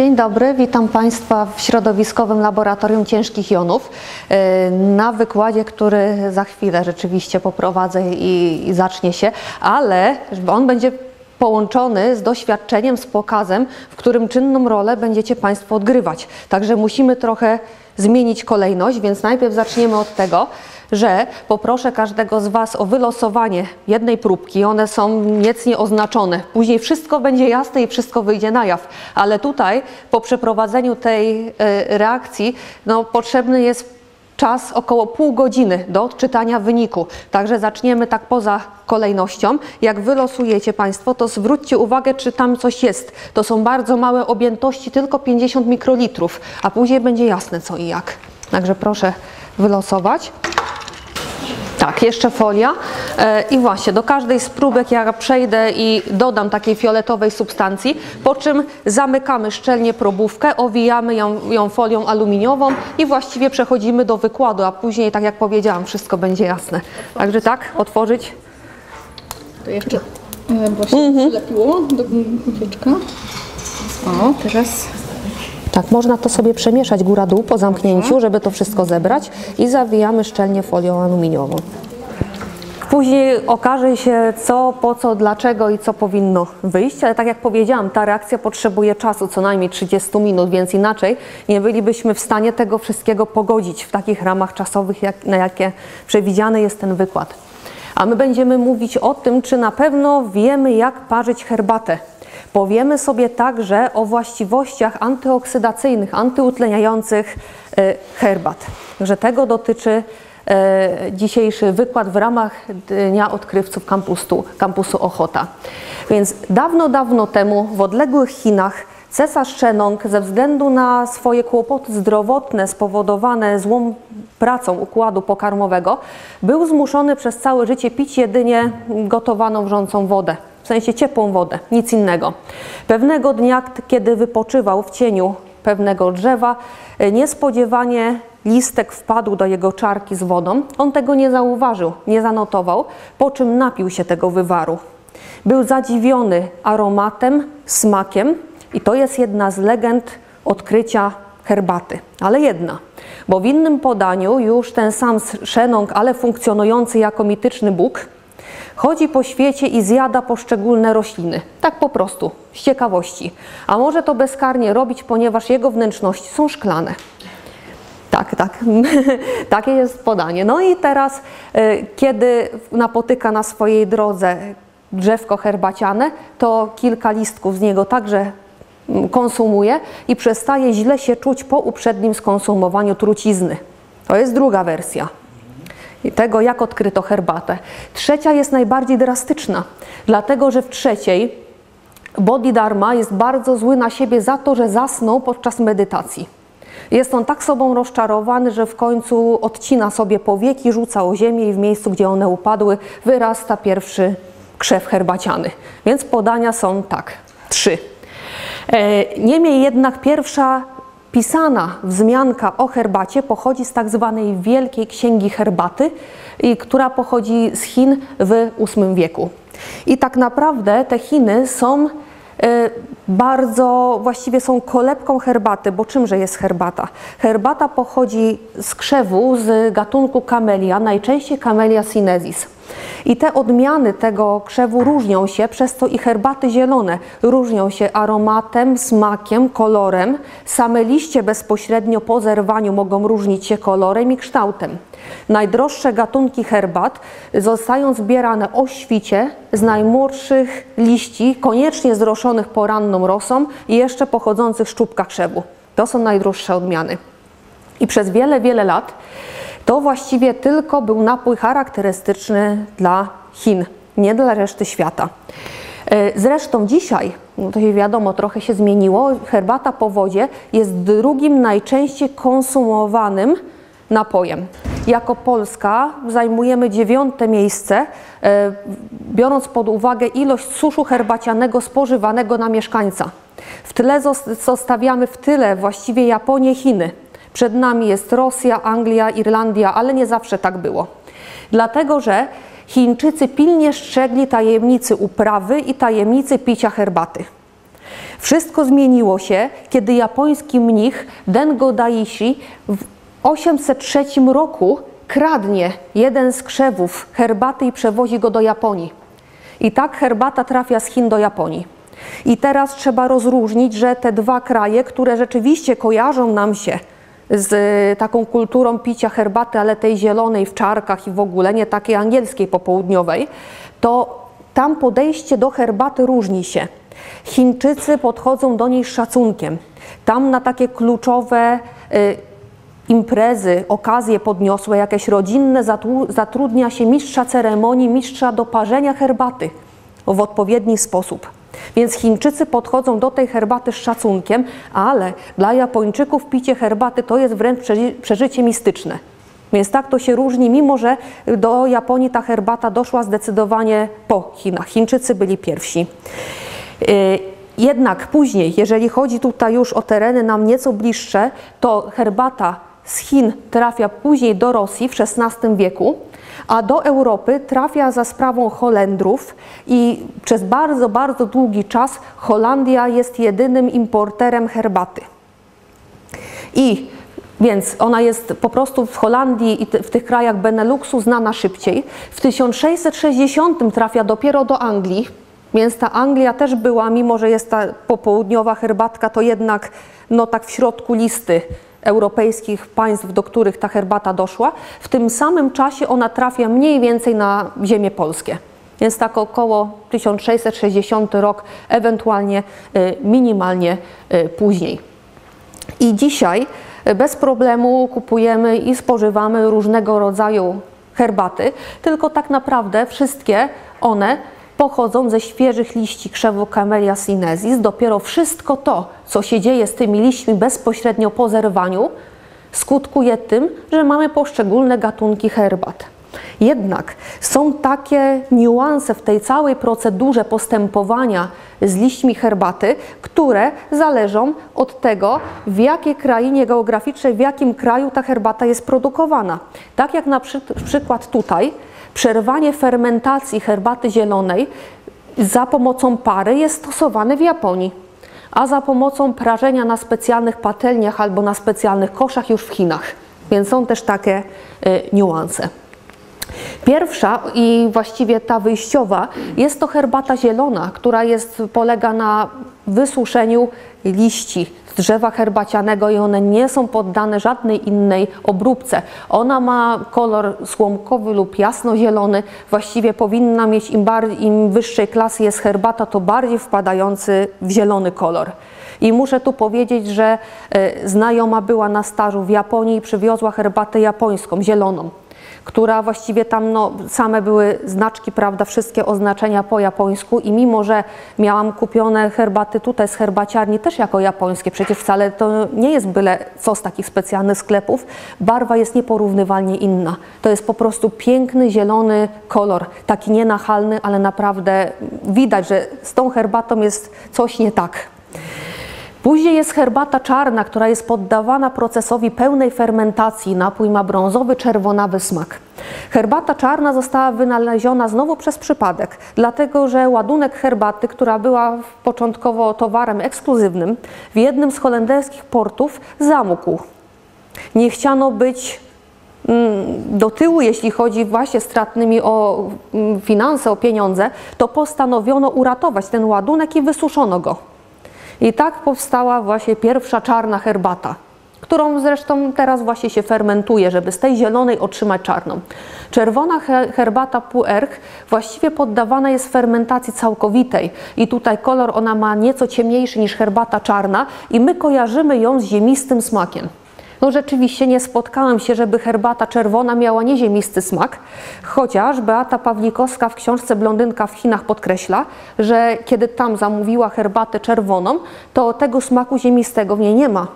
Dzień dobry, witam Państwa w środowiskowym laboratorium ciężkich jonów e, na wykładzie, który za chwilę rzeczywiście poprowadzę i, i zacznie się, ale on będzie połączony z doświadczeniem, z pokazem, w którym czynną rolę będziecie Państwo odgrywać. Także musimy trochę zmienić kolejność, więc najpierw zaczniemy od tego, że poproszę każdego z Was o wylosowanie jednej próbki. One są niecnie oznaczone. Później wszystko będzie jasne i wszystko wyjdzie na jaw. Ale tutaj po przeprowadzeniu tej y, reakcji no, potrzebny jest czas około pół godziny do odczytania wyniku. Także zaczniemy tak poza kolejnością. Jak wylosujecie Państwo, to zwróćcie uwagę, czy tam coś jest. To są bardzo małe objętości, tylko 50 mikrolitrów, a później będzie jasne co i jak. Także proszę wylosować. Tak, jeszcze folia. E, I właśnie do każdej z próbek ja przejdę i dodam takiej fioletowej substancji, po czym zamykamy szczelnie probówkę, owijamy ją, ją folią aluminiową i właściwie przechodzimy do wykładu, a później, tak jak powiedziałam, wszystko będzie jasne. Także tak, otworzyć. To jeszcze, e, bo się przylepiło do guziczka. O, teraz Tak, można to sobie przemieszać góra-dół po zamknięciu, żeby to wszystko zebrać i zawijamy szczelnie folią aluminiową. Później okaże się co, po co, dlaczego i co powinno wyjść, ale tak jak powiedziałam, ta reakcja potrzebuje czasu, co najmniej 30 minut, więc inaczej nie bylibyśmy w stanie tego wszystkiego pogodzić w takich ramach czasowych, jak, na jakie przewidziany jest ten wykład. A my będziemy mówić o tym, czy na pewno wiemy, jak parzyć herbatę. Powiemy sobie także o właściwościach antyoksydacyjnych, antyutleniających e, herbat. Że tego dotyczy e, dzisiejszy wykład w ramach Dnia Odkrywców kampusu, kampusu Ochota. Więc dawno, dawno temu w odległych Chinach cesarz Shenong ze względu na swoje kłopoty zdrowotne spowodowane złą pracą układu pokarmowego był zmuszony przez całe życie pić jedynie gotowaną wrzącą wodę w sensie ciepłą wodę, nic innego. Pewnego dnia, kiedy wypoczywał w cieniu pewnego drzewa, niespodziewanie listek wpadł do jego czarki z wodą. On tego nie zauważył, nie zanotował, po czym napił się tego wywaru. Był zadziwiony aromatem, smakiem i to jest jedna z legend odkrycia herbaty, ale jedna. Bo w innym podaniu już ten sam Shenong, ale funkcjonujący jako mityczny Bóg, Chodzi po świecie i zjada poszczególne rośliny. Tak po prostu, z ciekawości. A może to bezkarnie robić, ponieważ jego wnętrzności są szklane. Tak, tak. Takie jest podanie. No i teraz, y, kiedy napotyka na swojej drodze drzewko herbaciane, to kilka listków z niego także konsumuje i przestaje źle się czuć po uprzednim skonsumowaniu trucizny. To jest druga wersja tego, jak odkryto herbatę. Trzecia jest najbardziej drastyczna, dlatego że w trzeciej Bodhidharma jest bardzo zły na siebie za to, że zasnął podczas medytacji. Jest on tak sobą rozczarowany, że w końcu odcina sobie powieki, rzuca o ziemię i w miejscu, gdzie one upadły, wyrasta pierwszy krzew herbaciany. Więc podania są tak, trzy. E, niemniej jednak pierwsza pisana wzmianka o herbacie pochodzi z tak zwanej Wielkiej Księgi Herbaty, która pochodzi z Chin w VIII wieku. I tak naprawdę te Chiny są e, bardzo, właściwie są kolebką herbaty, bo czymże jest herbata? Herbata pochodzi z krzewu z gatunku camellia, najczęściej camellia sinensis. I te odmiany tego krzewu różnią się, przez to i herbaty zielone różnią się aromatem, smakiem, kolorem. Same liście bezpośrednio po zerwaniu mogą różnić się kolorem i kształtem. Najdroższe gatunki herbat zostają zbierane o świcie z najmłodszych liści, koniecznie zroszonych poranną rosą i jeszcze pochodzących z czubka krzewu. To są najdroższe odmiany. I przez wiele, wiele lat to właściwie tylko był napój charakterystyczny dla Chin, nie dla reszty świata. E, zresztą dzisiaj, no to się wiadomo, trochę się zmieniło, herbata po wodzie jest drugim najczęściej konsumowanym napojem. Jako Polska zajmujemy dziewiąte miejsce, e, biorąc pod uwagę ilość suszu herbacianego spożywanego na mieszkańca. W tle zostawiamy w tyle właściwie Japonię, Chiny. Przed nami jest Rosja, Anglia, Irlandia, ale nie zawsze tak było. Dlatego, że Chińczycy pilnie strzegli tajemnicy uprawy i tajemnicy picia herbaty. Wszystko zmieniło się, kiedy japoński mnich Dengo Daishi w 803 roku kradnie jeden z krzewów herbaty i przewozi go do Japonii. I tak herbata trafia z Chin do Japonii. I teraz trzeba rozróżnić, że te dwa kraje, które rzeczywiście kojarzą nam się z y, taką kulturą picia herbaty, ale tej zielonej w czarkach i w ogóle, nie takiej angielskiej popołudniowej, to tam podejście do herbaty różni się. Chińczycy podchodzą do niej z szacunkiem. Tam na takie kluczowe y, imprezy, okazje podniosłe, jakieś rodzinne, zatru- zatrudnia się mistrza ceremonii, mistrza do parzenia herbaty w odpowiedni sposób. Więc Chińczycy podchodzą do tej herbaty z szacunkiem, ale dla Japończyków picie herbaty to jest wręcz przeży- przeżycie mistyczne. Więc tak to się różni, mimo że do Japonii ta herbata doszła zdecydowanie po Chinach. Chińczycy byli pierwsi. Y, Jednak później, jeżeli chodzi tutaj już o tereny nam nieco bliższe, to herbata z Chin trafia później do Rosji w XVI wieku, a do Europy trafia za sprawą Holendrów i przez bardzo, bardzo długi czas Holandia jest jedynym importerem herbaty. I więc ona jest po prostu w Holandii i w tych krajach Beneluxu znana szybciej. W 1660 trafia dopiero do Anglii, więc ta Anglia też była, mimo że jest ta popołudniowa herbatka, to jednak no tak w środku listy europejskich państw, do których ta herbata doszła. W tym samym czasie ona trafia mniej więcej na ziemię polskie. Więc tak około 1660 rok, ewentualnie y, minimalnie y, później. I dzisiaj bez problemu kupujemy i spożywamy różnego rodzaju herbaty, tylko tak naprawdę wszystkie one pochodzą ze świeżych liści krzewu Camellia sinensis. Dopiero wszystko to, co się dzieje z tymi liśćmi bezpośrednio po zerwaniu, skutkuje tym, że mamy poszczególne gatunki herbat. Jednak są takie niuanse w tej całej procedurze postępowania z liśćmi herbaty, które zależą od tego, w jakiej krainie geograficznej, w jakim kraju ta herbata jest produkowana. Tak jak na przy, przykład tutaj, przerwanie fermentacji herbaty zielonej za pomocą pary jest stosowane w Japonii, a za pomocą prażenia na specjalnych patelniach albo na specjalnych koszach już w Chinach. Więc są też takie y, niuanse. Pierwsza i właściwie ta wyjściowa jest to herbata zielona, która jest, polega na wysuszeniu liści z drzewa herbacianego i one nie są poddane żadnej innej obróbce. Ona ma kolor słomkowy lub jasnozielony. Właściwie powinna mieć, im, bardziej, im wyższej klasy jest herbata, to bardziej wpadający w zielony kolor. I muszę tu powiedzieć, że e, znajoma była na stażu w Japonii i przywiozła herbatę japońską, zieloną która właściwie tam no, same były znaczki, prawda, wszystkie oznaczenia po japońsku i mimo, że miałam kupione herbaty tutaj z herbaciarni też jako japońskie, przecież wcale to nie jest byle co z takich specjalnych sklepów, barwa jest nieporównywalnie inna. To jest po prostu piękny, zielony kolor, taki nienachalny, ale naprawdę widać, że z tą herbatą jest coś nie tak. Później jest herbata czarna, która jest poddawana procesowi pełnej fermentacji. Napój ma brązowy, czerwonawy smak. Herbata czarna została wynaleziona znowu przez przypadek, dlatego że ładunek herbaty, która była początkowo towarem ekskluzywnym, w jednym z holenderskich portów zamógł. Nie chciano być mm, do tyłu, jeśli chodzi właśnie stratnymi o mm, finanse, o pieniądze, to postanowiono uratować ten ładunek i wysuszono go. I tak powstała właśnie pierwsza czarna herbata, którą zresztą teraz właśnie się fermentuje, żeby z tej zielonej otrzymać czarną. Czerwona he- herbata Puerch właściwie poddawana jest fermentacji całkowitej i tutaj kolor ona ma nieco ciemniejszy niż herbata czarna i my kojarzymy ją z ziemistym smakiem. No rzeczywiście nie spotkałem się, żeby herbata czerwona miała nieziemisty smak, chociaż Beata Pawlikowska w książce Blondynka w Chinach podkreśla, że kiedy tam zamówiła herbatę czerwoną, to tego smaku ziemistego w niej nie ma.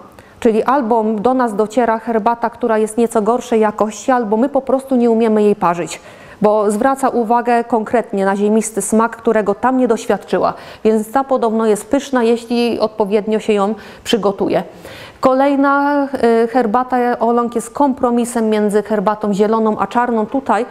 Czyli albo do nas dociera herbata, która jest nieco gorszej jakości, albo my po prostu nie umiemy jej parzyć bo zwraca uwagę konkretnie na ziemisty smak, którego tam nie doświadczyła. Więc ta podobno jest pyszna, jeśli odpowiednio się ją przygotuje. Kolejna y, herbata oląg jest kompromisem między herbatą zieloną a czarną. Tutaj y,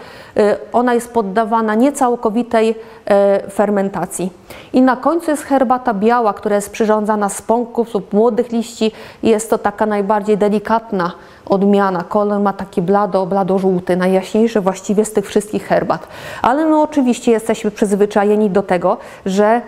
ona jest poddawana niecałkowitej y, fermentacji. I na końcu jest herbata biała, która jest przyrządzana z pąków lub młodych liści. Jest to taka najbardziej delikatna odmiana. Kolor ma taki blado, blado-żółty, najjaśniejszy właściwie z tych wszystkich herbat. Ale no oczywiście jesteśmy przyzwyczajeni do tego, że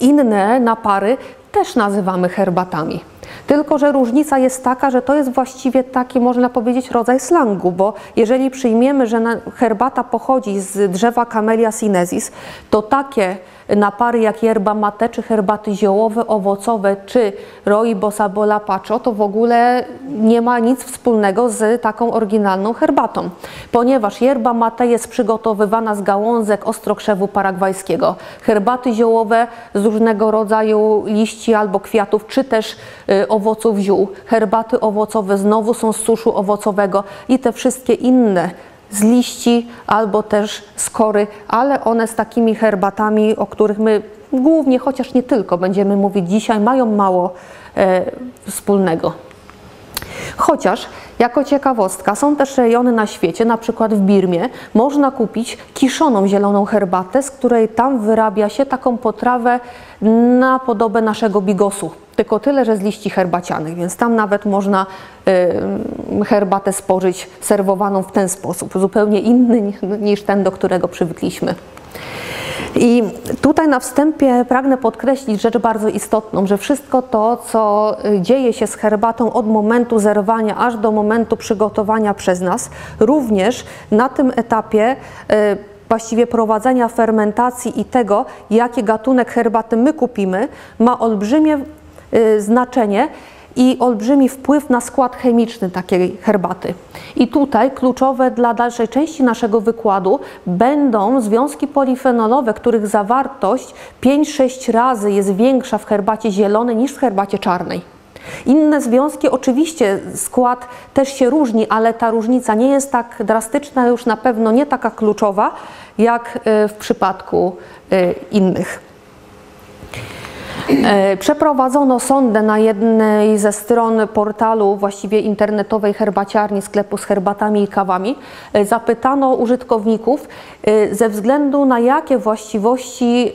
inne napary też nazywamy herbatami. Tylko, że różnica jest taka, że to jest właściwie taki, można powiedzieć, rodzaj slangu, bo jeżeli przyjmiemy, że herbata pochodzi z drzewa Camellia sinensis, to takie napary jak yerba mate, czy herbaty ziołowe, owocowe, czy rooibos albo lapacho, to w ogóle nie ma nic wspólnego z taką oryginalną herbatą, ponieważ yerba mate jest przygotowywana z gałązek ostrokrzewu paragwajskiego. Herbaty ziołowe z różnego rodzaju liści albo kwiatów, czy też y, owoców ziół. Herbaty owocowe znowu są z suszu owocowego i te wszystkie inne z liści albo też z kory, ale one z takimi herbatami, o których my głównie, chociaż nie tylko, będziemy mówić dzisiaj, mają mało e, wspólnego. Chociaż jako ciekawostka są też rejony na świecie, na przykład w Birmie, można kupić kiszoną zieloną herbatę, z której tam wyrabia się taką potrawę na podobę naszego bigosu. Tylko tyle, że z liści herbacianych, więc tam nawet można y, herbatę spożyć serwowaną w ten sposób, zupełnie inny ni- niż ten, do którego przywykliśmy. I tutaj na wstępie pragnę podkreślić rzecz bardzo istotną, że wszystko to, co y, dzieje się z herbatą od momentu zerwania aż do momentu przygotowania przez nas, również na tym etapie y, właściwie prowadzenia fermentacji i tego, jaki gatunek herbaty my kupimy, ma olbrzymie y, znaczenie i olbrzymi wpływ na skład chemiczny takiej herbaty. I tutaj kluczowe dla dalszej części naszego wykładu będą związki polifenolowe, których zawartość 5-6 razy jest większa w herbacie zielonej niż w herbacie czarnej. Inne związki, oczywiście skład też się różni, ale ta różnica nie jest tak drastyczna, już na pewno nie taka kluczowa, jak y, w przypadku y, innych. E, Przeprowadzono sondę na jednej ze stron portalu właściwie internetowej herbaciarni sklepu z herbatami i kawami. E, Zapytano użytkowników e, ze względu na jakie właściwości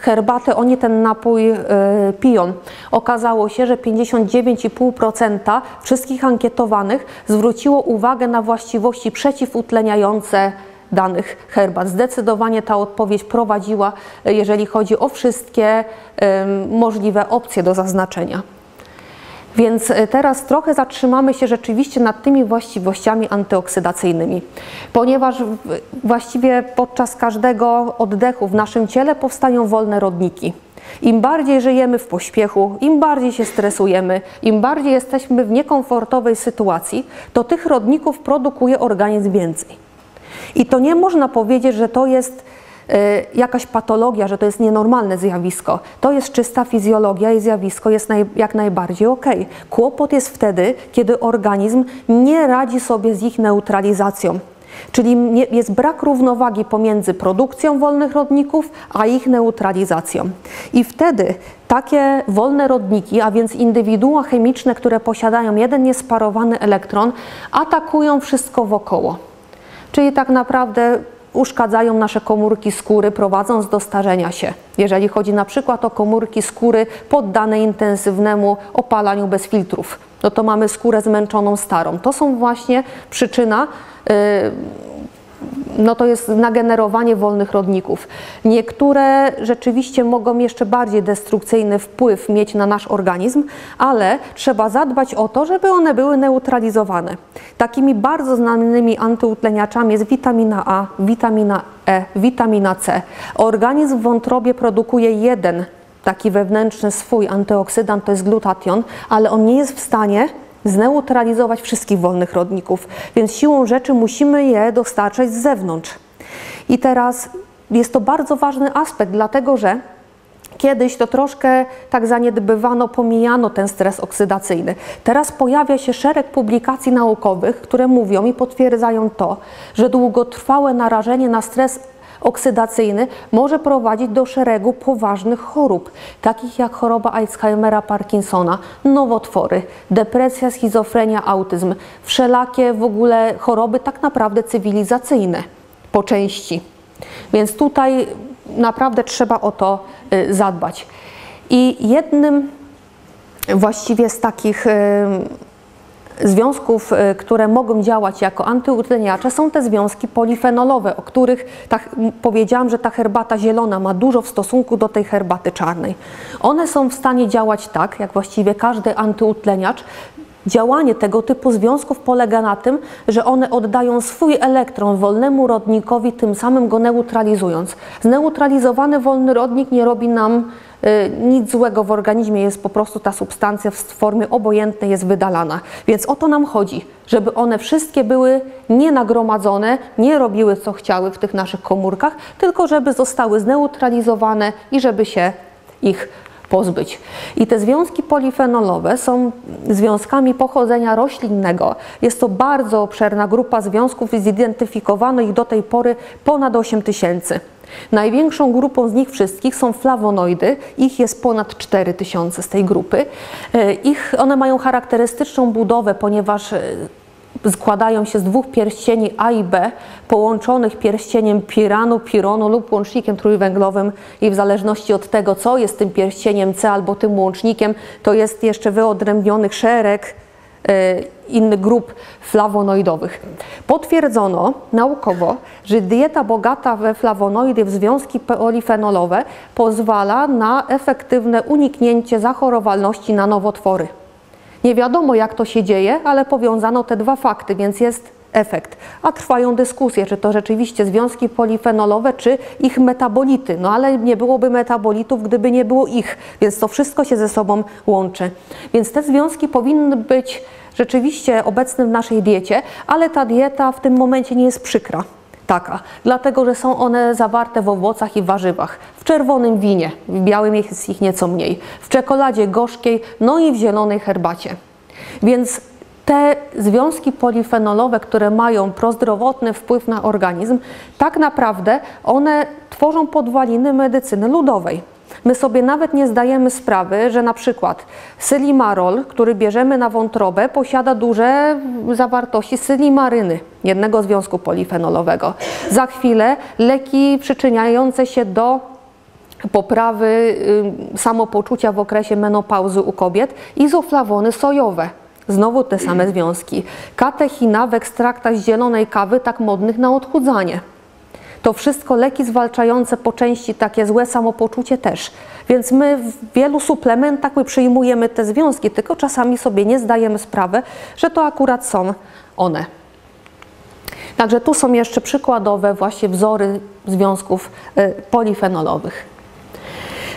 herbaty oni ten napój piją. Okazało się, że 59,5% wszystkich ankietowanych zwróciło uwagę na właściwości przeciwutleniające danych herbat. Zdecydowanie ta odpowiedź prowadziła, e, jeżeli chodzi o wszystkie możliwe opcje do zaznaczenia. Więc e, teraz trochę zatrzymamy się rzeczywiście nad tymi właściwościami antyoksydacyjnymi, ponieważ właściwie podczas każdego oddechu w naszym ciele powstają wolne rodniki. Im bardziej żyjemy w pośpiechu, im bardziej się stresujemy, im bardziej jesteśmy w niekomfortowej sytuacji, to tych rodników produkuje organizm więcej. I to nie można powiedzieć, że to jest e, jakaś patologia, że to jest nienormalne zjawisko. To jest czysta fizjologia i zjawisko jest jak najbardziej ok. Kłopot jest wtedy, kiedy organizm nie radzi sobie z ich neutralizacją. Czyli jest brak równowagi pomiędzy produkcją wolnych rodników, a ich neutralizacją. I wtedy takie wolne rodniki, a więc indywidua chemiczne, które posiadają jeden niesparowany elektron, atakują wszystko wokoło. Czyli tak naprawdę uszkadzają nasze komórki skóry, prowadząc do starzenia się. Jeżeli chodzi na przykład o komórki skóry poddane intensywnemu opalaniu bez filtrów, no to mamy skórę zmęczoną, starą. To są właśnie przyczyna y, no to jest nagenerowanie wolnych rodników. Niektóre rzeczywiście mogą jeszcze bardziej destrukcyjny wpływ mieć na nasz organizm, ale trzeba zadbać o to, żeby one były neutralizowane. Takimi bardzo znanymi antyutleniaczami jest witamina A, witamina E, witamina C. Organizm w wątrobie produkuje jeden taki wewnętrzny swój antyoksydant, to jest glutation, ale on nie jest w stanie zneutralizować wszystkich wolnych rodników, więc siłą rzeczy musimy je dostarczać z zewnątrz. I teraz jest to bardzo ważny aspekt, dlatego że Kiedyś to troszkę tak zaniedbywano, pomijano ten stres oksydacyjny. Teraz pojawia się szereg publikacji naukowych, które mówią i potwierdzają to, że długotrwałe narażenie na stres oksydacyjny może prowadzić do szeregu poważnych chorób, takich jak choroba Alzheimera, Parkinsona, nowotwory, depresja, schizofrenia, autyzm, wszelakie w ogóle choroby tak naprawdę cywilizacyjne po części. Więc tutaj naprawdę trzeba o to y, zadbać. I jednym właściwie z takich związków, y, które mogą działać jako antyutleniacze, są te związki polifenolowe, o których tak, powiedziałam, że ta herbata zielona ma dużo w stosunku do tej herbaty czarnej. One są w stanie działać tak, jak właściwie każdy antyutleniacz. Działanie tego typu związków polega na tym, że one oddają swój elektron wolnemu rodnikowi, tym samym go neutralizując. Zneutralizowany wolny rodnik nie robi nam nic złego w organizmie, jest po prostu ta substancja w formie obojętnej jest wydalana. Więc o to nam chodzi, żeby one wszystkie były nie nagromadzone, nie robiły co chciały w tych naszych komórkach, tylko żeby zostały zneutralizowane i żeby się ich pozbyć. I te związki polifenolowe są związkami pochodzenia roślinnego. Jest to bardzo obszerna grupa związków i zidentyfikowano ich do tej pory ponad 8 tysięcy. Największą grupą z nich wszystkich są flawonoidy, ich jest ponad 4 tysiące z tej grupy. E, Ich, one mają charakterystyczną budowę, ponieważ e, składają się z dwóch pierścieni A i B, połączonych pierścieniem piranu, pironu lub łącznikiem trójwęglowym i w zależności od tego, co jest tym pierścieniem C albo tym łącznikiem, to jest jeszcze wyodrębnionych szereg e, innych grup flawonoidowych. Potwierdzono naukowo, że dieta bogata we flawonoidy w związki polifenolowe pozwala na efektywne uniknięcie zachorowalności na nowotwory. Nie wiadomo, jak to się dzieje, ale powiązano te dwa fakty, więc jest efekt. A trwają dyskusje, czy to rzeczywiście związki polifenolowe, czy ich metabolity. No ale nie byłoby metabolitów, gdyby nie było ich, więc to wszystko się ze sobą łączy. Więc te związki powinny być rzeczywiście obecne w naszej diecie, ale ta dieta w tym momencie nie jest przykra. Taka, dlatego że są one zawarte w owocach i warzywach, w czerwonym winie, w białym jest ich nieco mniej, w czekoladzie gorzkiej, no i w zielonej herbacie. Więc te związki polifenolowe, które mają prozdrowotny wpływ na organizm, tak naprawdę one tworzą podwaliny medycyny ludowej. My sobie nawet nie zdajemy sprawy, że na przykład sylimarol, który bierzemy na wątrobę, posiada duże zawartości sylimaryny, jednego związku polifenolowego. Za chwilę leki przyczyniające się do poprawy y, samopoczucia w okresie menopauzy u kobiet, izoflawony sojowe. Znowu te same związki. Katechina w ekstraktach z zielonej kawy, tak modnych na odchudzanie. To wszystko leki zwalczające po części takie złe samopoczucie też. Więc my w wielu suplementach my przyjmujemy te związki, tylko czasami sobie nie zdajemy sprawy, że to akurat są one. Także tu są jeszcze przykładowe właśnie wzory związków y, polifenolowych.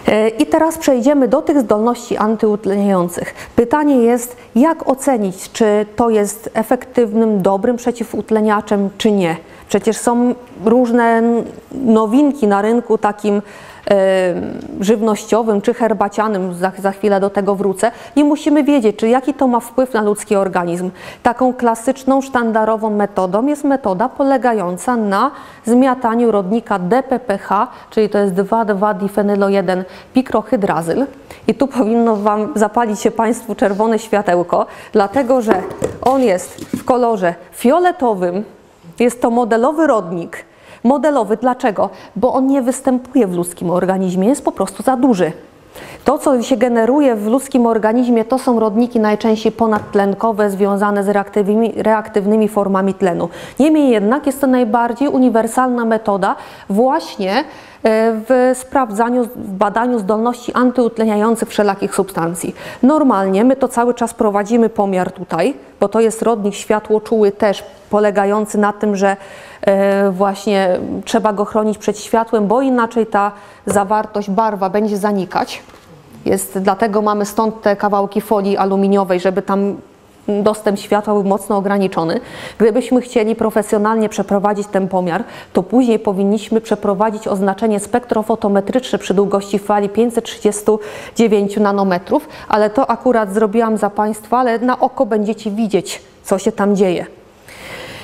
Y, I teraz przejdziemy do tych zdolności antyutleniających. Pytanie jest, jak ocenić, czy to jest efektywnym, dobrym przeciwutleniaczem, czy nie. Przecież są różne nowinki na rynku takim e, żywnościowym czy herbacianym, za, za chwilę do tego wrócę, i musimy wiedzieć, czy jaki to ma wpływ na ludzki organizm. Taką klasyczną, sztandarową metodą jest metoda polegająca na zmiataniu rodnika DPPH, czyli to jest 2,2-difenylo-1 pikrohydrazyl. I tu powinno Wam zapalić się Państwu czerwone światełko, dlatego że on jest w kolorze fioletowym, jest to modelowy rodnik. Modelowy dlaczego? Bo on nie występuje w ludzkim organizmie, jest po prostu za duży. To, co się generuje w ludzkim organizmie, to są rodniki najczęściej ponadtlenkowe, związane z reaktywnymi, reaktywnymi formami tlenu. Niemniej jednak jest to najbardziej uniwersalna metoda właśnie e, w sprawdzaniu, w badaniu zdolności antyutleniających wszelakich substancji. Normalnie my to cały czas prowadzimy pomiar tutaj, bo to jest rodnik światłoczuły też polegający na tym, że właśnie trzeba go chronić przed światłem, bo inaczej ta zawartość barwa będzie zanikać. Jest, dlatego mamy stąd te kawałki folii aluminiowej, żeby tam dostęp światła był mocno ograniczony. Gdybyśmy chcieli profesjonalnie przeprowadzić ten pomiar, to później powinniśmy przeprowadzić oznaczenie spektrofotometryczne przy długości fali 539 nanometrów, ale to akurat zrobiłam za Państwa, ale na oko będziecie widzieć, co się tam dzieje.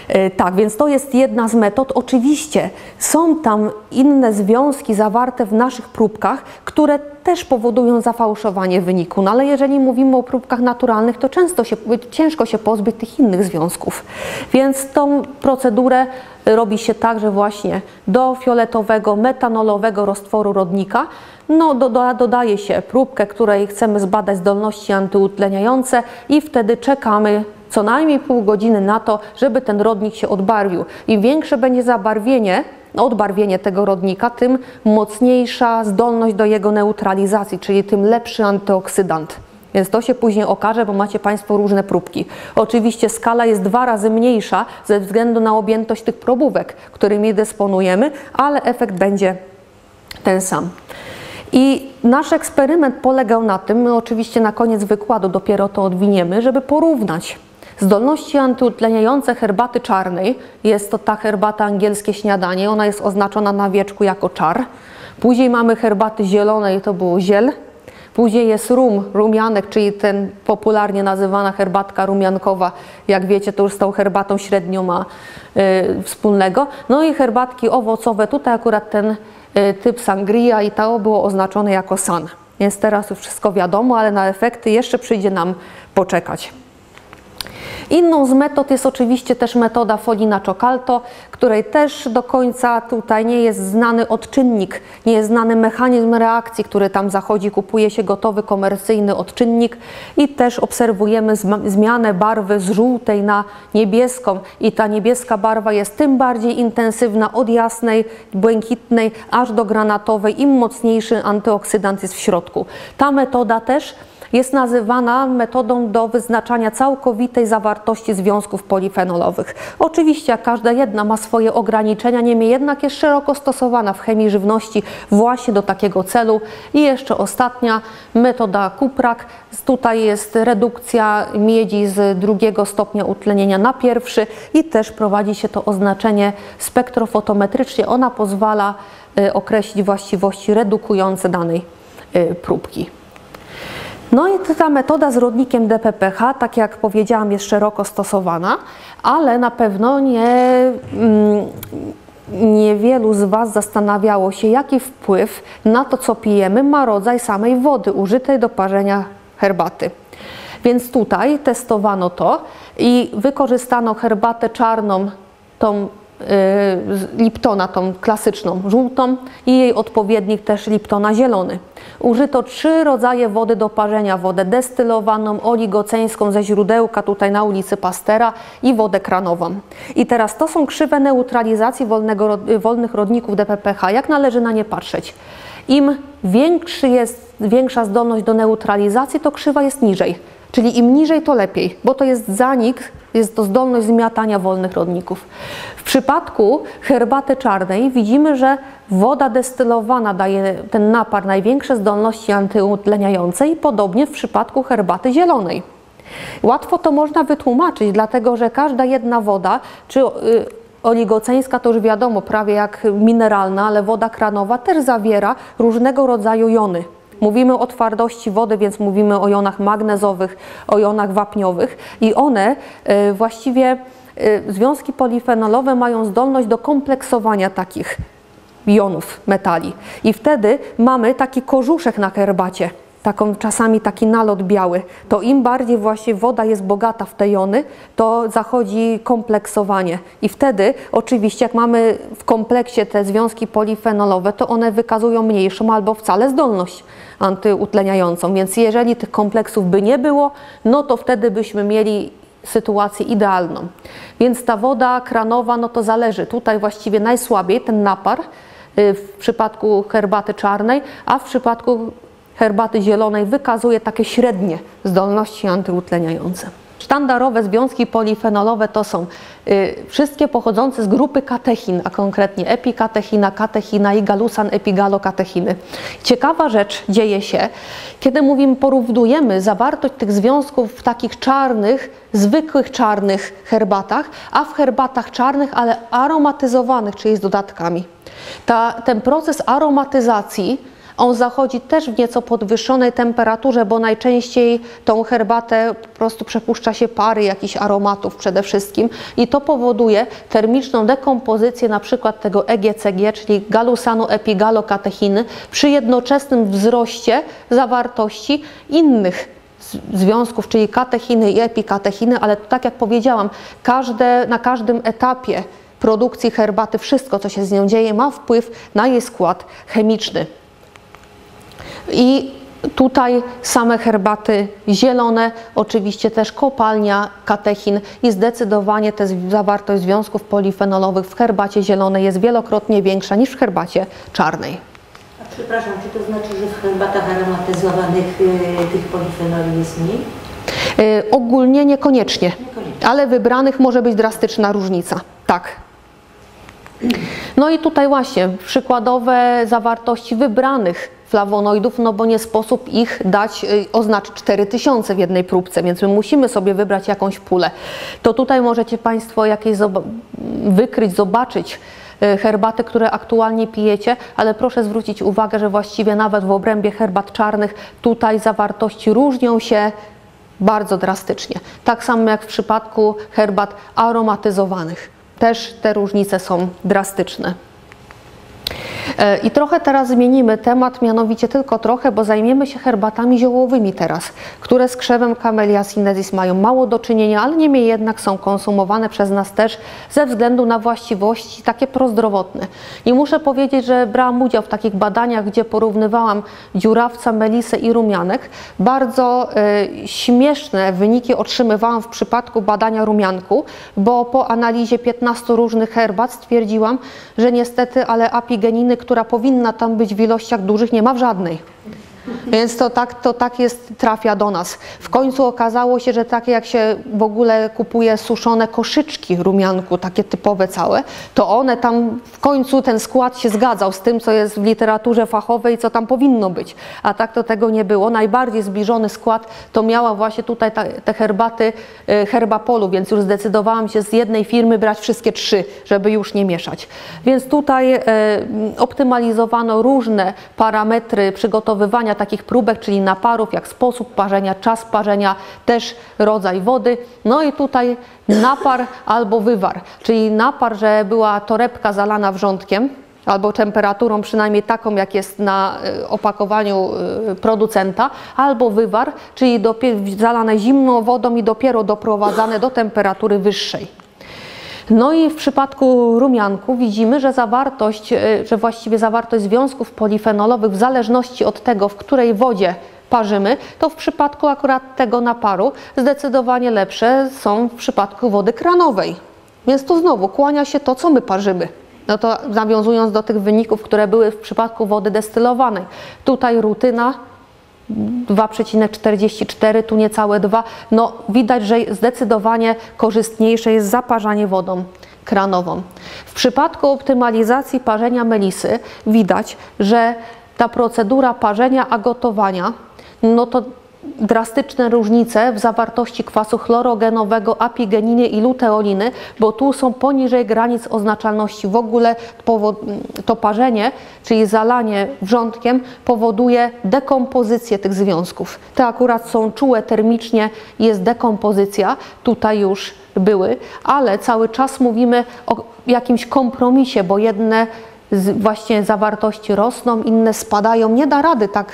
E, Tak, więc to jest jedna z metod. Oczywiście są tam inne związki zawarte w naszych próbkach, które też powodują zafałszowanie wyniku. No ale jeżeli mówimy o próbkach naturalnych, to często się, ciężko się pozbyć tych innych związków. Więc tą procedurę robi się tak, że właśnie do fioletowego, metanolowego roztworu rodnika no, do, do, dodaje się próbkę, której chcemy zbadać zdolności antyutleniające i wtedy czekamy co najmniej pół godziny na to, żeby ten rodnik się odbarwił. Im większe będzie zabarwienie, odbarwienie tego rodnika, tym mocniejsza zdolność do jego neutralizacji, czyli tym lepszy antyoksydant. Więc to się później okaże, bo macie Państwo różne próbki. Oczywiście skala jest dwa razy mniejsza ze względu na objętość tych probówek, którymi dysponujemy, ale efekt będzie ten sam. I nasz eksperyment polegał na tym, my oczywiście na koniec wykładu dopiero to odwiniemy, żeby porównać zdolności antyutleniające herbaty czarnej. Jest to ta herbata angielskie śniadanie, ona jest oznaczona na wieczku jako czar. Później mamy herbaty zielonej, to było ziel. Później jest rum, rumianek, czyli ten popularnie nazywana herbatka rumiankowa. Jak wiecie, to już z tą herbatą średnio ma y, wspólnego. No i herbatki owocowe, tutaj akurat ten y, typ sangria i to było oznaczone jako san. Więc teraz już wszystko wiadomo, ale na efekty jeszcze przyjdzie nam poczekać. Inną z metod jest oczywiście też metoda Folina Czokalto, której też do końca tutaj nie jest znany odczynnik, nie jest znany mechanizm reakcji, który tam zachodzi. Kupuje się gotowy komercyjny odczynnik i też obserwujemy zmianę barwy z żółtej na niebieską i ta niebieska barwa jest tym bardziej intensywna od jasnej, błękitnej aż do granatowej. Im mocniejszy antyoksydant jest w środku. Ta metoda też jest nazywana metodą do wyznaczania całkowitej zawartości związków polifenolowych. Oczywiście każda jedna ma swoje ograniczenia, niemniej jednak jest szeroko stosowana w chemii żywności właśnie do takiego celu. I jeszcze ostatnia metoda Kuprak. Tutaj jest redukcja miedzi z drugiego stopnia utlenienia na pierwszy i też prowadzi się to oznaczenie spektrofotometrycznie. Ona pozwala y, określić właściwości redukujące danej y, próbki. No i ta metoda z rodnikiem DPPH, tak jak powiedziałam, jest szeroko stosowana, ale na pewno nie, mm, niewielu z Was zastanawiało się, jaki wpływ na to, co pijemy, ma rodzaj samej wody użytej do parzenia herbaty. Więc tutaj testowano to i wykorzystano herbatę czarną, tą Liptona, tą klasyczną żółtą i jej odpowiednik też Liptona zielony. Użyto trzy rodzaje wody do parzenia, wodę destylowaną, oligoceńską ze źródełka tutaj na ulicy Pastera i wodę kranową. I teraz to są krzywe neutralizacji wolnego, wolnych rodników DPPH. Jak należy na nie patrzeć? Im większy jest, większa zdolność do neutralizacji, to krzywa jest niżej. Czyli im niżej, to lepiej, bo to jest zanik, jest to zdolność zmiatania wolnych rodników. W przypadku herbaty czarnej widzimy, że woda destylowana daje ten napar największe zdolności antyutleniające i podobnie w przypadku herbaty zielonej. Łatwo to można wytłumaczyć, dlatego że każda jedna woda, czy y, oligoceńska to już wiadomo, prawie jak mineralna, ale woda kranowa też zawiera różnego rodzaju jony. Mówimy o twardości wody, więc mówimy o jonach magnezowych, o jonach wapniowych i one y, właściwie y, związki polifenolowe mają zdolność do kompleksowania takich jonów metali. I wtedy mamy taki korzuszek na herbacie taką czasami taki nalot biały, to im bardziej właśnie woda jest bogata w te jony, to zachodzi kompleksowanie. I wtedy oczywiście jak mamy w kompleksie te związki polifenolowe, to one wykazują mniejszą albo wcale zdolność antyutleniającą. Więc jeżeli tych kompleksów by nie było, no to wtedy byśmy mieli sytuację idealną. Więc ta woda kranowa, no to zależy. Tutaj właściwie najsłabiej ten napar y, w przypadku herbaty czarnej, a w przypadku herbaty zielonej wykazuje takie średnie zdolności antyutleniające. Sztandarowe związki polifenolowe to są y, wszystkie pochodzące z grupy katechin, a konkretnie epikatechina, katechina i galusan epigalokatechiny. Ciekawa rzecz dzieje się, kiedy mówimy, porównujemy zawartość tych związków w takich czarnych, zwykłych czarnych herbatach, a w herbatach czarnych, ale aromatyzowanych, czyli z dodatkami. Ta, ten proces aromatyzacji On zachodzi też w nieco podwyższonej temperaturze, bo najczęściej tą herbatę po prostu przepuszcza się pary jakichś aromatów przede wszystkim i to powoduje termiczną dekompozycję na przykład tego EGCG, czyli galusanu epigalokatechiny przy jednoczesnym wzroście zawartości innych związków, czyli katechiny i epikatechiny, ale tak jak powiedziałam, każde, na każdym etapie produkcji herbaty, wszystko co się z nią dzieje, ma wpływ na jej skład chemiczny. I tutaj same herbaty zielone, oczywiście też kopalnia katechin i zdecydowanie ta zawartość związków polifenolowych w herbacie zielonej jest wielokrotnie większa niż w herbacie czarnej. A przepraszam, czy to znaczy, że w herbatach aromatyzowanych y, tych polifenoli jest mniej? Y, ogólnie niekoniecznie, Niekoniecznie. ale wybranych może być drastyczna różnica. Tak. No i tutaj właśnie przykładowe zawartości wybranych flawonoidów, no bo nie sposób ich dać, y, oznaczyć 4000 w jednej próbce, więc my musimy sobie wybrać jakąś pulę. To tutaj możecie Państwo jakieś zoba- wykryć, zobaczyć y, herbaty, które aktualnie pijecie, ale proszę zwrócić uwagę, że właściwie nawet w obrębie herbat czarnych tutaj zawartości różnią się bardzo drastycznie. Tak samo jak w przypadku herbat aromatyzowanych. Też te różnice są drastyczne. E, I trochę teraz zmienimy temat, mianowicie tylko trochę, bo zajmiemy się herbatami ziołowymi teraz, które z krzewem Camellia sinensis mają mało do czynienia, ale niemniej jednak są konsumowane przez nas też ze względu na właściwości takie prozdrowotne. I muszę powiedzieć, że brałam udział w takich badaniach, gdzie porównywałam dziurawca, melisę i rumianek. Bardzo e, śmieszne wyniki otrzymywałam w przypadku badania rumianku, bo po analizie 15 różnych herbat stwierdziłam, że niestety, ale apigeniny, która powinna tam być w ilościach dużych, nie ma w żadnej. Więc to tak, to tak jest, trafia do nas. W końcu okazało się, że takie jak się w ogóle kupuje suszone koszyczki rumianku, takie typowe całe, to one tam w końcu ten skład się zgadzał z tym, co jest w literaturze fachowej, co tam powinno być. A tak to tego nie było. Najbardziej zbliżony skład to miała właśnie tutaj ta, te herbaty y, herbapolu, więc już zdecydowałam się z jednej firmy brać wszystkie trzy, żeby już nie mieszać. Więc tutaj e, optymalizowano różne parametry przygotowywania takich próbek, czyli naparów, jak sposób parzenia, czas parzenia, też rodzaj wody. No i tutaj napar albo wywar, czyli napar, że była torebka zalana wrzątkiem, albo temperaturą przynajmniej taką, jak jest na e, opakowaniu e, producenta, albo wywar, czyli zalane zimną wodą i dopiero doprowadzane do temperatury wyższej. No i w przypadku rumianku widzimy, że zawartość, e, że właściwie zawartość związków polifenolowych w zależności od tego, w której wodzie parzymy, to w przypadku akurat tego naparu zdecydowanie lepsze są w przypadku wody kranowej. Więc tu znowu kłania się to, co my parzymy. No to nawiązując do tych wyników, które były w przypadku wody destylowanej. Tutaj rutyna 2,44, tu niecałe 2. No widać, że zdecydowanie korzystniejsze jest zaparzanie wodą kranową. W przypadku optymalizacji parzenia melisy widać, że ta procedura parzenia a gotowania, no to drastyczne różnice w zawartości kwasu chlorogenowego, apigeniny i luteoliny, bo tu są poniżej granic oznaczalności. W ogóle to parzenie, czyli zalanie wrzątkiem, powoduje dekompozycję tych związków. Te akurat są czułe termicznie, jest dekompozycja, tutaj już były, ale cały czas mówimy o jakimś kompromisie, bo jedne właśnie zawartości rosną, inne spadają. Nie da rady tak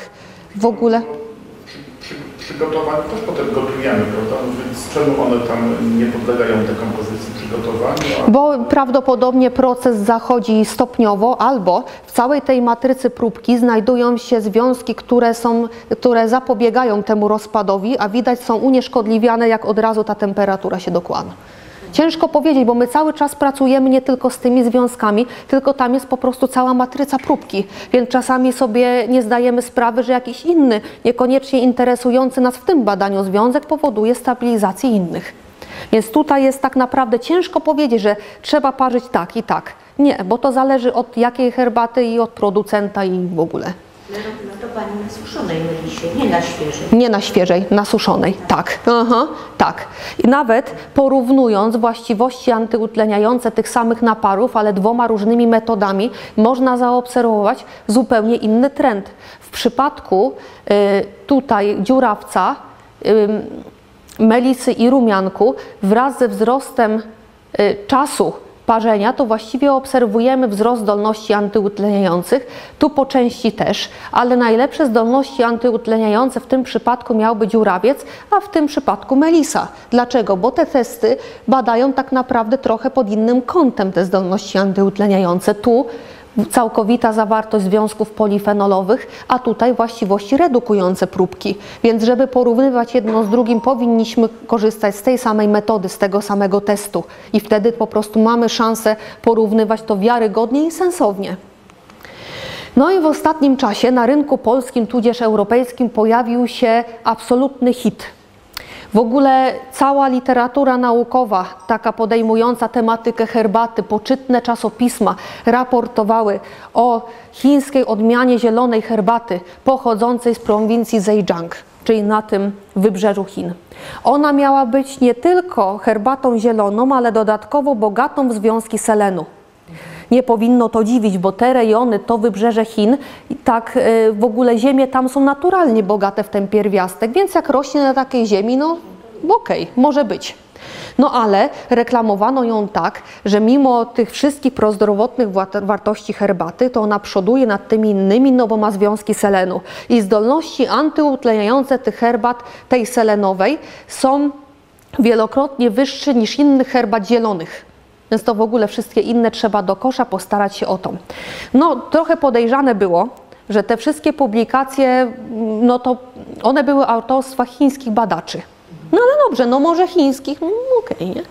w ogóle. Przy, przygotowanie też potem gotujemy, prawda? No Więc czemu one tam nie podlegają dekompozycji przygotowaniu? A Bo prawdopodobnie proces zachodzi stopniowo, albo w całej tej matrycy próbki znajdują się związki, które, są, które zapobiegają temu rozpadowi, a widać są unieszkodliwiane, jak od razu ta temperatura się dokłada. Ciężko powiedzieć, bo my cały czas pracujemy nie tylko z tymi związkami, tylko tam jest po prostu cała matryca próbki, więc czasami sobie nie zdajemy sprawy, że jakiś inny, niekoniecznie interesujący nas w tym badaniu związek powoduje stabilizację innych. Więc tutaj jest tak naprawdę ciężko powiedzieć, że trzeba parzyć tak i tak. Nie, bo to zależy od jakiej herbaty i od producenta i w ogóle. No, to pani na suszonej suszonej melisie, nie na świeżej. Nie na świeżej, na suszonej. Tak, aha, tak. I nawet porównując właściwości antyutleniające tych samych naparów, ale dwoma różnymi metodami, można zaobserwować zupełnie inny trend. W przypadku y, tutaj dziurawca, y, melisy i rumianku wraz ze wzrostem y, czasu parzenia, to właściwie obserwujemy wzrost zdolności antyutleniających, tu po części też, ale najlepsze zdolności antyutleniające w tym przypadku miałby dziurawiec, a w tym przypadku melisa. Dlaczego? Bo te testy badają tak naprawdę trochę pod innym kątem te zdolności antyutleniające. Tu całkowita zawartość związków polifenolowych, a tutaj właściwości redukujące próbki. Więc żeby porównywać jedno z drugim, powinniśmy korzystać z tej samej metody, z tego samego testu. I wtedy po prostu mamy szansę porównywać to wiarygodnie i sensownie. No i w ostatnim czasie na rynku polskim, tudzież europejskim pojawił się absolutny hit. W ogóle cała literatura naukowa, taka podejmująca tematykę herbaty, poczytne czasopisma raportowały o chińskiej odmianie zielonej herbaty pochodzącej z prowincji Zhejiang, czyli na tym wybrzeżu Chin. Ona miała być nie tylko herbatą zieloną, ale dodatkowo bogatą w związki selenu. Nie powinno to dziwić, bo te rejony, to wybrzeże Chin, tak y, w ogóle ziemie tam są naturalnie bogate w ten pierwiastek, więc jak rośnie na takiej ziemi, no okej, może być. No ale reklamowano ją tak, że mimo tych wszystkich prozdrowotnych wa- wartości herbaty, to ona przoduje nad tymi innymi, no bo ma związki selenu. I zdolności antyutleniające tych herbat, tej selenowej, są wielokrotnie wyższe niż innych herbat zielonych. Więc to w ogóle wszystkie inne trzeba do kosza postarać się o to. No, trochę podejrzane było, że te wszystkie publikacje, no to one były autorstwa chińskich badaczy. No ale dobrze, no może chińskich, no okej, nie?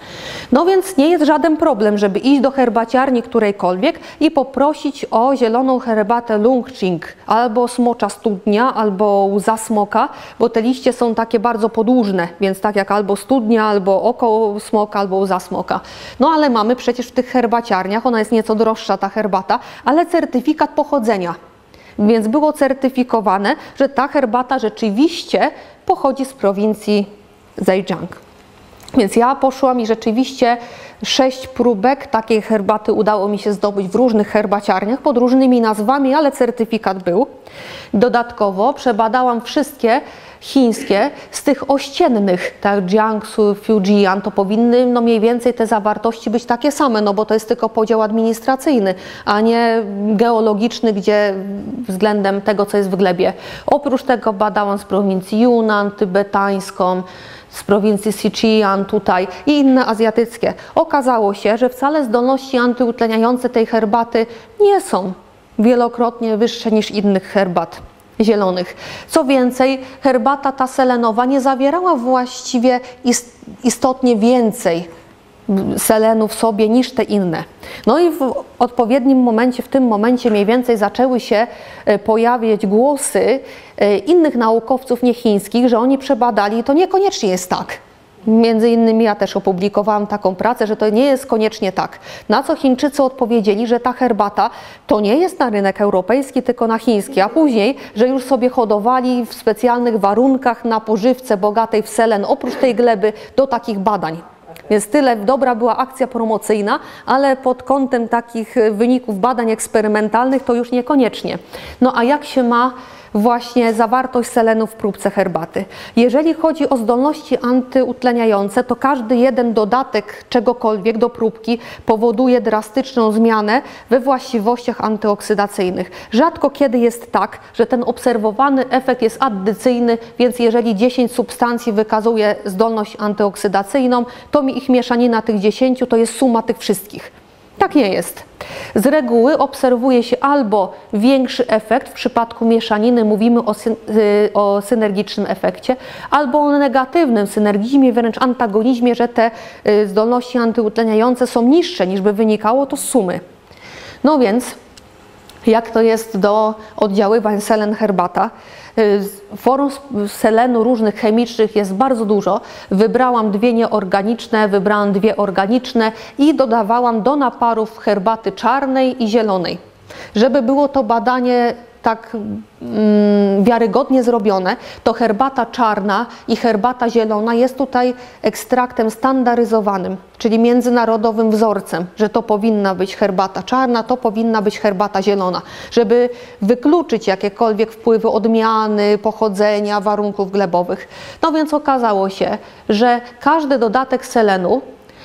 No więc nie jest żaden problem, żeby iść do herbaciarni którejkolwiek i poprosić o zieloną herbatę Lungching, albo smocza studnia, albo łza smoka, bo te liście są takie bardzo podłużne, więc tak jak albo studnia, albo oko smoka, albo łza smoka. No ale mamy przecież w tych herbaciarniach, ona jest nieco droższa ta herbata, ale certyfikat pochodzenia. Więc było certyfikowane, że ta herbata rzeczywiście pochodzi z prowincji Zhejiang. Więc ja poszłam i rzeczywiście sześć próbek takiej herbaty udało mi się zdobyć w różnych herbaciarniach pod różnymi nazwami, ale certyfikat był. Dodatkowo przebadałam wszystkie chińskie z tych ościennych, tak Jiangsu, Fujian, to powinny no mniej więcej te zawartości być takie same, no bo to jest tylko podział administracyjny, a nie geologiczny, gdzie względem tego, co jest w glebie. Oprócz tego badałam z prowincji Yunnan, tybetańską, z prowincji Sichuan tutaj i inne azjatyckie. Okazało się, że wcale zdolności antyutleniające tej herbaty nie są wielokrotnie wyższe niż innych herbat zielonych. Co więcej, herbata ta selenowa nie zawierała właściwie ist- istotnie więcej selenu w sobie niż te inne. No i w odpowiednim momencie, w tym momencie mniej więcej zaczęły się e, pojawiać głosy e, innych naukowców niechińskich, że oni przebadali i to niekoniecznie jest tak. Między innymi ja też opublikowałam taką pracę, że to nie jest koniecznie tak. Na co Chińczycy odpowiedzieli, że ta herbata to nie jest na rynek europejski, tylko na chiński, a później, że już sobie hodowali w specjalnych warunkach na pożywce bogatej w selen, oprócz tej gleby, do takich badań. Więc tyle dobra była akcja promocyjna, ale pod kątem takich e, wyników badań eksperymentalnych to już niekoniecznie. No a jak się ma właśnie zawartość selenu w próbce herbaty? Jeżeli chodzi o zdolności antyutleniające, to każdy jeden dodatek czegokolwiek do próbki powoduje drastyczną zmianę we właściwościach antyoksydacyjnych. Rzadko kiedy jest tak, że ten obserwowany efekt jest addycyjny, więc jeżeli 10 substancji wykazuje zdolność antyoksydacyjną, to mi ich mieszanina tych 10 to jest suma tych wszystkich. Tak nie jest. Z reguły obserwuje się albo większy efekt, w przypadku mieszaniny mówimy o, y, o synergicznym efekcie, albo o negatywnym synergizmie, wręcz antagonizmie, że te y, zdolności antyutleniające są niższe niż by wynikało to z sumy. No więc jak to jest do oddziaływań selen herbata. Y, Form selenu różnych chemicznych jest bardzo dużo. Wybrałam dwie nieorganiczne, wybrałam dwie organiczne i dodawałam do naparów herbaty czarnej i zielonej. Żeby było to badanie tak mm, wiarygodnie zrobione, to herbata czarna i herbata zielona jest tutaj ekstraktem standaryzowanym, czyli międzynarodowym wzorcem, że to powinna być herbata czarna, to powinna być herbata zielona, żeby wykluczyć jakiekolwiek wpływy odmiany, pochodzenia, warunków glebowych. No więc okazało się, że każdy dodatek selenu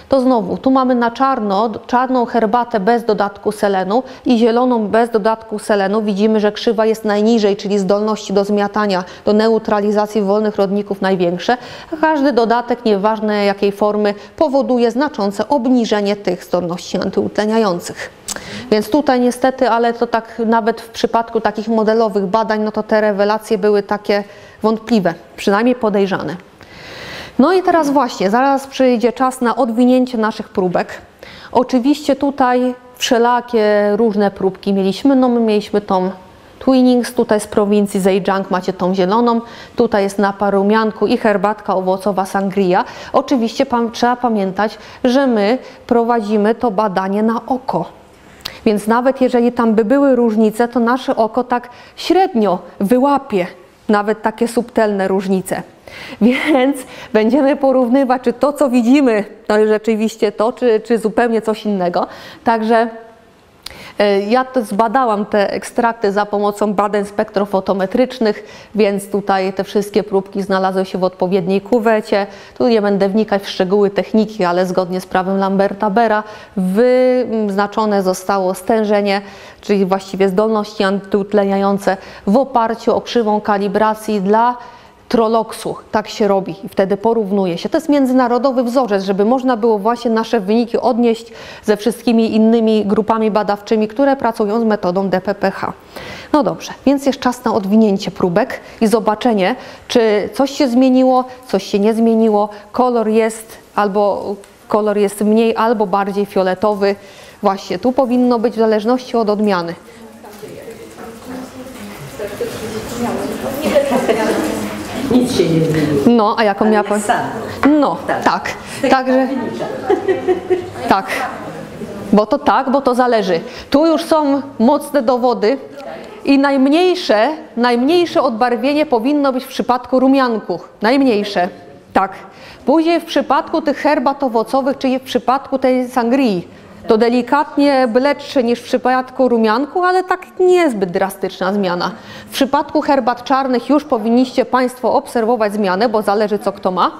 to znowu, tu mamy na czarno, czarną herbatę bez dodatku selenu i zieloną bez dodatku selenu. Widzimy, że krzywa jest najniżej, czyli zdolności do zmiatania, do neutralizacji wolnych rodników największe. Każdy dodatek, nieważne jakiej formy, powoduje znaczące obniżenie tych zdolności antyutleniających. Więc tutaj niestety, ale to tak nawet w przypadku takich modelowych badań, no to te rewelacje były takie wątpliwe, przynajmniej podejrzane. No i teraz właśnie, zaraz przyjdzie czas na odwinięcie naszych próbek. Oczywiście tutaj wszelakie różne próbki mieliśmy. No my mieliśmy tą Twinnings, tutaj z prowincji Zhejiang macie tą zieloną, tutaj jest napar rumianku i herbatka owocowa sangria. Oczywiście pam, trzeba pamiętać, że my prowadzimy to badanie na oko. Więc nawet jeżeli tam by były różnice, to nasze oko tak średnio wyłapie nawet takie subtelne różnice. Więc będziemy porównywać, czy to, co widzimy, to jest rzeczywiście to, czy, czy zupełnie coś innego. Także ja to zbadałam te ekstrakty za pomocą badań spektrofotometrycznych, więc tutaj te wszystkie próbki znalazły się w odpowiedniej kuwecie. Tu nie będę wnikać w szczegóły techniki, ale zgodnie z prawem Lamberta-Bera wyznaczone zostało stężenie, czyli właściwie zdolności antyutleniające w oparciu o krzywą kalibracji dla troloksu. Tak się robi i wtedy porównuje się. To jest międzynarodowy wzorzec, żeby można było właśnie nasze wyniki odnieść ze wszystkimi innymi grupami badawczymi, które pracują z metodą DPPH. No dobrze, więc jest czas na odwinięcie próbek i zobaczenie, czy coś się zmieniło, coś się nie zmieniło, kolor jest albo kolor jest mniej albo bardziej fioletowy. Właśnie tu powinno być w zależności od odmiany. Nic się nie zmieniło. No, a jaką miała pan? No, tak. Także tak. Bo to tak, bo to zależy. Tu już są mocne dowody i najmniejsze, najmniejsze odbarwienie powinno być w przypadku rumianku. Najmniejsze. Tak. Później w przypadku tych herbat owocowych, czyli w przypadku tej sangrii, to delikatnie bledsze niż w przypadku rumianku, ale tak niezbyt drastyczna zmiana. W przypadku herbat czarnych już powinniście Państwo obserwować zmianę, bo zależy co kto ma.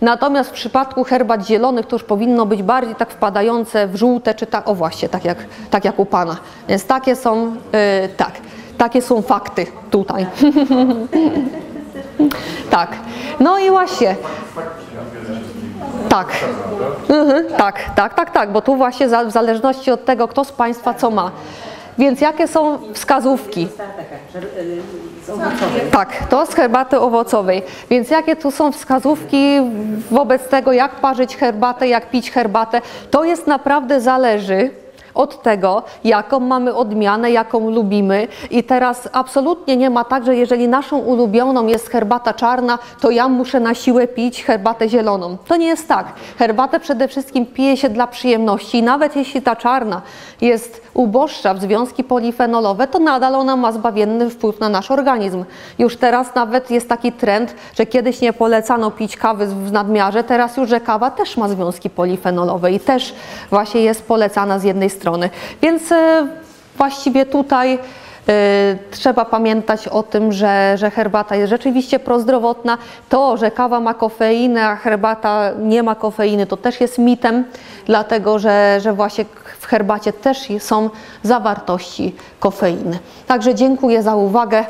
Natomiast w przypadku herbat zielonych to już powinno być bardziej tak wpadające w żółte, czy tak, o właśnie, tak jak, tak jak u Pana. Więc takie są, yy, tak, takie są fakty tutaj. tak, no i właśnie, tak. Mhm, tak, tak, tak, tak, bo tu właśnie za, w zależności od tego, kto z Państwa co ma. Więc jakie są wskazówki? Tak, to z herbaty owocowej. Więc jakie tu są wskazówki wobec tego, jak parzyć herbatę, jak pić herbatę? To jest naprawdę zależy od tego, jaką mamy odmianę, jaką lubimy. I teraz absolutnie nie ma tak, że jeżeli naszą ulubioną jest herbata czarna, to ja muszę na siłę pić herbatę zieloną. To nie jest tak. Herbatę przede wszystkim pije się dla przyjemności. I nawet jeśli ta czarna jest uboższa w związki polifenolowe, to nadal ona ma zbawienny wpływ na nasz organizm. Już teraz nawet jest taki trend, że kiedyś nie polecano pić kawy w nadmiarze, teraz już, że kawa też ma związki polifenolowe i też właśnie jest polecana z jednej strony. Więc e, właściwie tutaj e, trzeba pamiętać o tym, że, że herbata jest rzeczywiście prozdrowotna. To, że kawa ma kofeinę, a herbata nie ma kofeiny, to też jest mitem, dlatego że, że właśnie w herbacie też są zawartości kofeiny. Także dziękuję za uwagę.